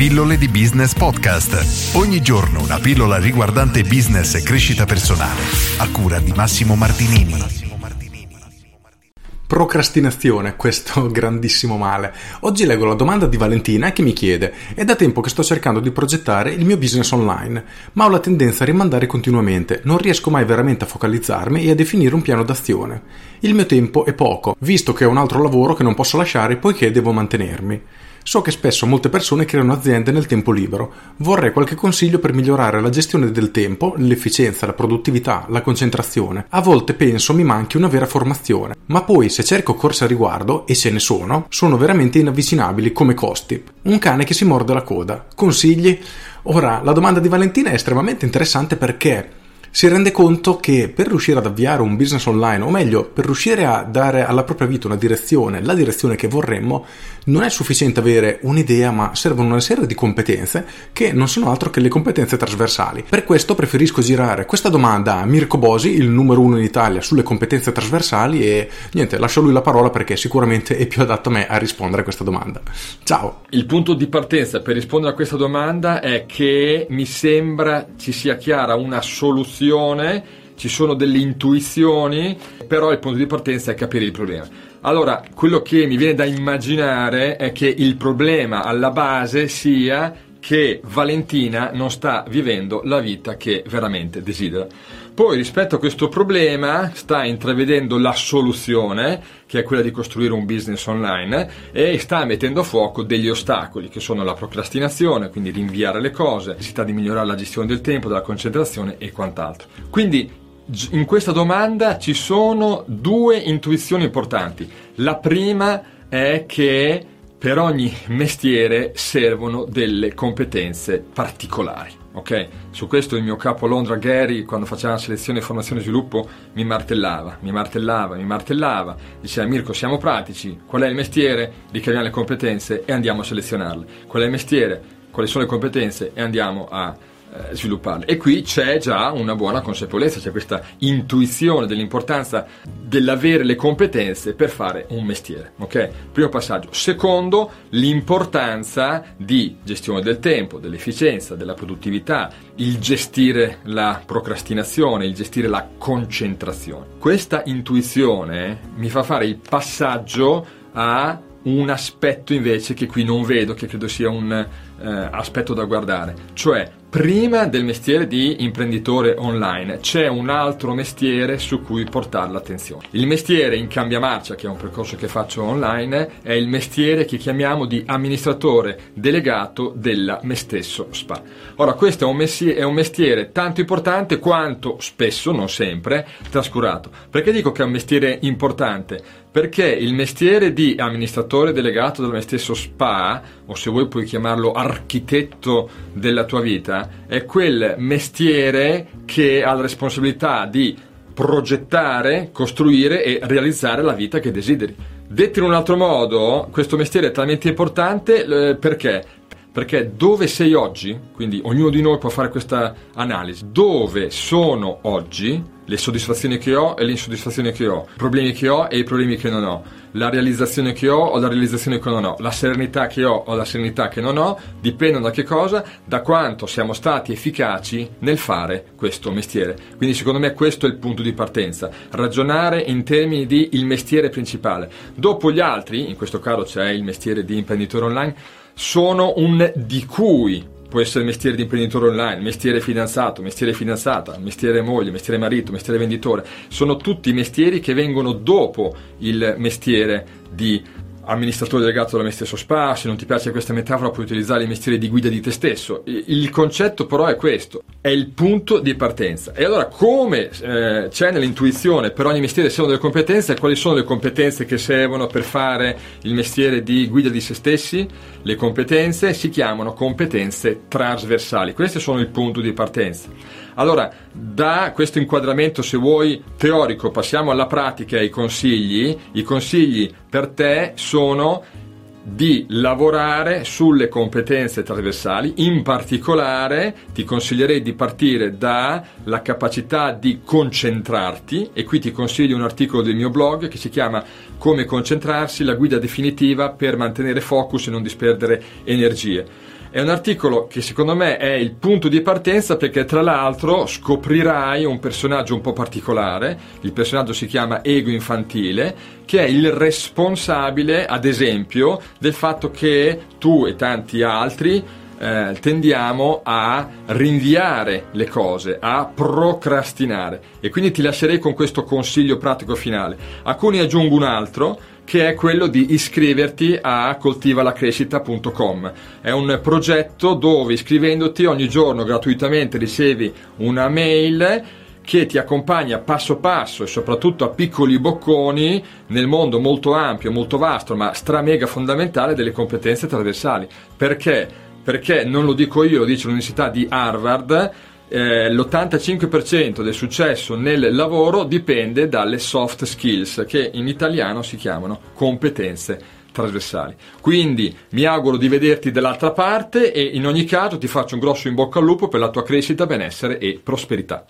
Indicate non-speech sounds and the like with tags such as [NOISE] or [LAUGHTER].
Pillole di Business Podcast. Ogni giorno una pillola riguardante business e crescita personale. A cura di Massimo Martinini. Procrastinazione, questo [LAUGHS] grandissimo male. Oggi leggo la domanda di Valentina che mi chiede: È da tempo che sto cercando di progettare il mio business online, ma ho la tendenza a rimandare continuamente, non riesco mai veramente a focalizzarmi e a definire un piano d'azione. Il mio tempo è poco, visto che ho un altro lavoro che non posso lasciare poiché devo mantenermi. So che spesso molte persone creano aziende nel tempo libero. Vorrei qualche consiglio per migliorare la gestione del tempo, l'efficienza, la produttività, la concentrazione. A volte penso mi manchi una vera formazione, ma poi se cerco corsi a riguardo, e se ne sono, sono veramente inavvicinabili come costi. Un cane che si morde la coda. Consigli? Ora, la domanda di Valentina è estremamente interessante perché si rende conto che per riuscire ad avviare un business online, o meglio, per riuscire a dare alla propria vita una direzione, la direzione che vorremmo, non è sufficiente avere un'idea, ma servono una serie di competenze che non sono altro che le competenze trasversali. Per questo preferisco girare questa domanda a Mirko Bosi, il numero uno in Italia sulle competenze trasversali, e niente, lascio lui la parola perché sicuramente è più adatto a me a rispondere a questa domanda. Ciao! Il punto di partenza per rispondere a questa domanda è che mi sembra ci sia chiara una soluzione intuizione, ci sono delle intuizioni, però il punto di partenza è capire il problema. Allora, quello che mi viene da immaginare è che il problema alla base sia che Valentina non sta vivendo la vita che veramente desidera. Poi rispetto a questo problema sta intravedendo la soluzione, che è quella di costruire un business online, e sta mettendo a fuoco degli ostacoli, che sono la procrastinazione, quindi rinviare le cose, necessità di migliorare la gestione del tempo, della concentrazione e quant'altro. Quindi in questa domanda ci sono due intuizioni importanti. La prima è che per ogni mestiere servono delle competenze particolari. Ok, su questo il mio capo a Londra, Gary, quando faceva la selezione formazione e sviluppo, mi martellava, mi martellava, mi martellava. Diceva Mirko, siamo pratici, qual è il mestiere? Ricaviamo le competenze e andiamo a selezionarle. Qual è il mestiere? Quali sono le competenze? E andiamo a svilupparle. E qui c'è già una buona consapevolezza, c'è questa intuizione dell'importanza dell'avere le competenze per fare un mestiere. Ok? Primo passaggio. Secondo, l'importanza di gestione del tempo, dell'efficienza, della produttività, il gestire la procrastinazione, il gestire la concentrazione. Questa intuizione mi fa fare il passaggio a un aspetto invece che qui non vedo, che credo sia un eh, aspetto da guardare, cioè prima del mestiere di imprenditore online c'è un altro mestiere su cui portare l'attenzione. Il mestiere in cambia marcia, che è un percorso che faccio online, è il mestiere che chiamiamo di amministratore delegato della me stesso spa. Ora, questo è un, mestiere, è un mestiere tanto importante quanto spesso, non sempre, trascurato. Perché dico che è un mestiere importante? Perché il mestiere di amministratore delegato del me stesso spa, o se vuoi puoi chiamarlo architetto della tua vita, è quel mestiere che ha la responsabilità di progettare, costruire e realizzare la vita che desideri. Detto in un altro modo, questo mestiere è talmente importante eh, perché? Perché dove sei oggi, quindi ognuno di noi può fare questa analisi, dove sono oggi, le soddisfazioni che ho e le insoddisfazioni che ho, i problemi che ho e i problemi che non ho, la realizzazione che ho o la realizzazione che non ho, la serenità che ho o la serenità che non ho, dipendono da che cosa? Da quanto siamo stati efficaci nel fare questo mestiere. Quindi secondo me questo è il punto di partenza, ragionare in termini di il mestiere principale. Dopo gli altri, in questo caso c'è il mestiere di imprenditore online, sono un di cui. Può essere mestiere di imprenditore online, mestiere fidanzato, mestiere fidanzata, mestiere moglie, mestiere marito, mestiere venditore, sono tutti mestieri che vengono dopo il mestiere di amministratore delegato dalla me stesso spa, se non ti piace questa metafora puoi utilizzare i mestieri di guida di te stesso. Il concetto però è questo, è il punto di partenza. E allora come eh, c'è nell'intuizione per ogni mestiere servono delle competenze, quali sono le competenze che servono per fare il mestiere di guida di se stessi? Le competenze si chiamano competenze trasversali, queste sono il punto di partenza. Allora, da questo inquadramento, se vuoi, teorico, passiamo alla pratica e ai consigli. I consigli per te sono di lavorare sulle competenze trasversali, in particolare ti consiglierei di partire dalla capacità di concentrarti. E qui ti consiglio un articolo del mio blog che si chiama Come concentrarsi, la guida definitiva per mantenere focus e non disperdere energie. È un articolo che secondo me è il punto di partenza perché tra l'altro scoprirai un personaggio un po' particolare, il personaggio si chiama Ego Infantile, che è il responsabile, ad esempio, del fatto che tu e tanti altri eh, tendiamo a rinviare le cose, a procrastinare. E quindi ti lascerei con questo consiglio pratico finale. A cui ne aggiungo un altro che è quello di iscriverti a coltivalacrescita.com. È un progetto dove iscrivendoti ogni giorno gratuitamente ricevi una mail che ti accompagna passo passo e soprattutto a piccoli bocconi nel mondo molto ampio, molto vasto, ma stramega fondamentale delle competenze trasversali. Perché? Perché non lo dico io, lo dice l'Università di Harvard, eh, l'85% del successo nel lavoro dipende dalle soft skills, che in italiano si chiamano competenze trasversali. Quindi mi auguro di vederti dall'altra parte e in ogni caso ti faccio un grosso in bocca al lupo per la tua crescita, benessere e prosperità.